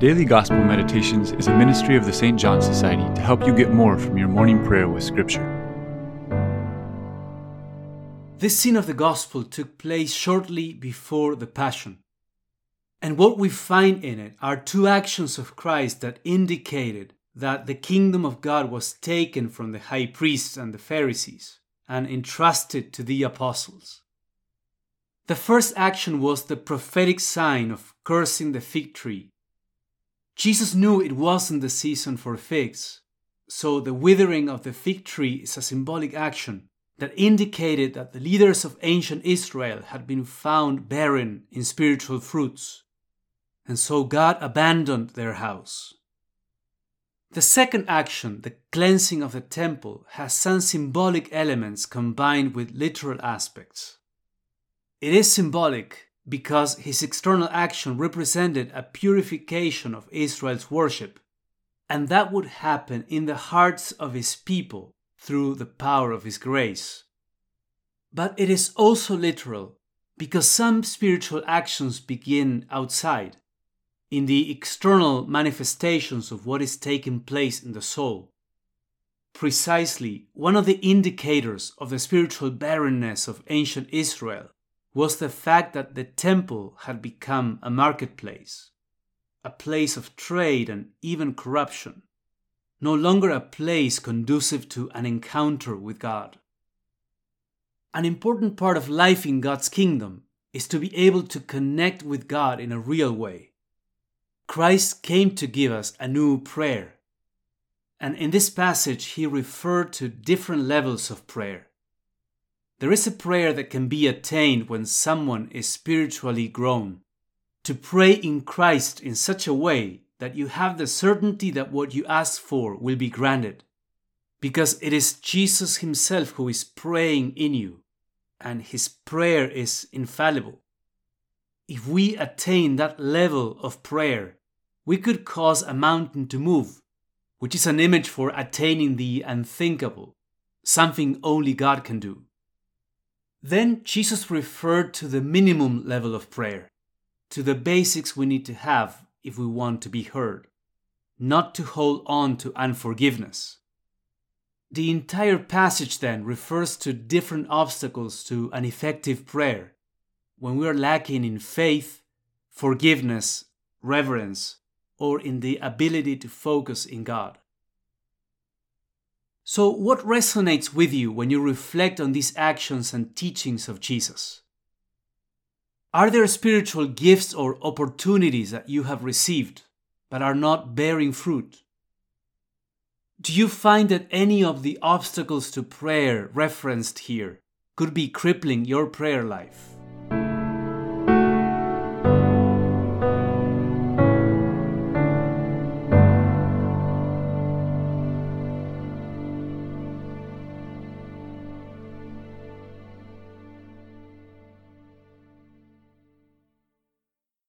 Daily Gospel Meditations is a ministry of the St. John Society to help you get more from your morning prayer with Scripture. This scene of the Gospel took place shortly before the Passion. And what we find in it are two actions of Christ that indicated that the kingdom of God was taken from the high priests and the Pharisees and entrusted to the apostles. The first action was the prophetic sign of cursing the fig tree Jesus knew it wasn't the season for figs, so the withering of the fig tree is a symbolic action that indicated that the leaders of ancient Israel had been found barren in spiritual fruits, and so God abandoned their house. The second action, the cleansing of the temple, has some symbolic elements combined with literal aspects. It is symbolic because his external action represented a purification of Israel's worship, and that would happen in the hearts of his people through the power of his grace. But it is also literal because some spiritual actions begin outside, in the external manifestations of what is taking place in the soul. Precisely, one of the indicators of the spiritual barrenness of ancient Israel was the fact that the temple had become a marketplace, a place of trade and even corruption, no longer a place conducive to an encounter with God. An important part of life in God's kingdom is to be able to connect with God in a real way. Christ came to give us a new prayer. And in this passage, he referred to different levels of prayer. There is a prayer that can be attained when someone is spiritually grown. To pray in Christ in such a way that you have the certainty that what you ask for will be granted. Because it is Jesus Himself who is praying in you, and His prayer is infallible. If we attain that level of prayer, we could cause a mountain to move, which is an image for attaining the unthinkable, something only God can do. Then Jesus referred to the minimum level of prayer, to the basics we need to have if we want to be heard, not to hold on to unforgiveness. The entire passage then refers to different obstacles to an effective prayer when we are lacking in faith, forgiveness, reverence, or in the ability to focus in God. So, what resonates with you when you reflect on these actions and teachings of Jesus? Are there spiritual gifts or opportunities that you have received but are not bearing fruit? Do you find that any of the obstacles to prayer referenced here could be crippling your prayer life?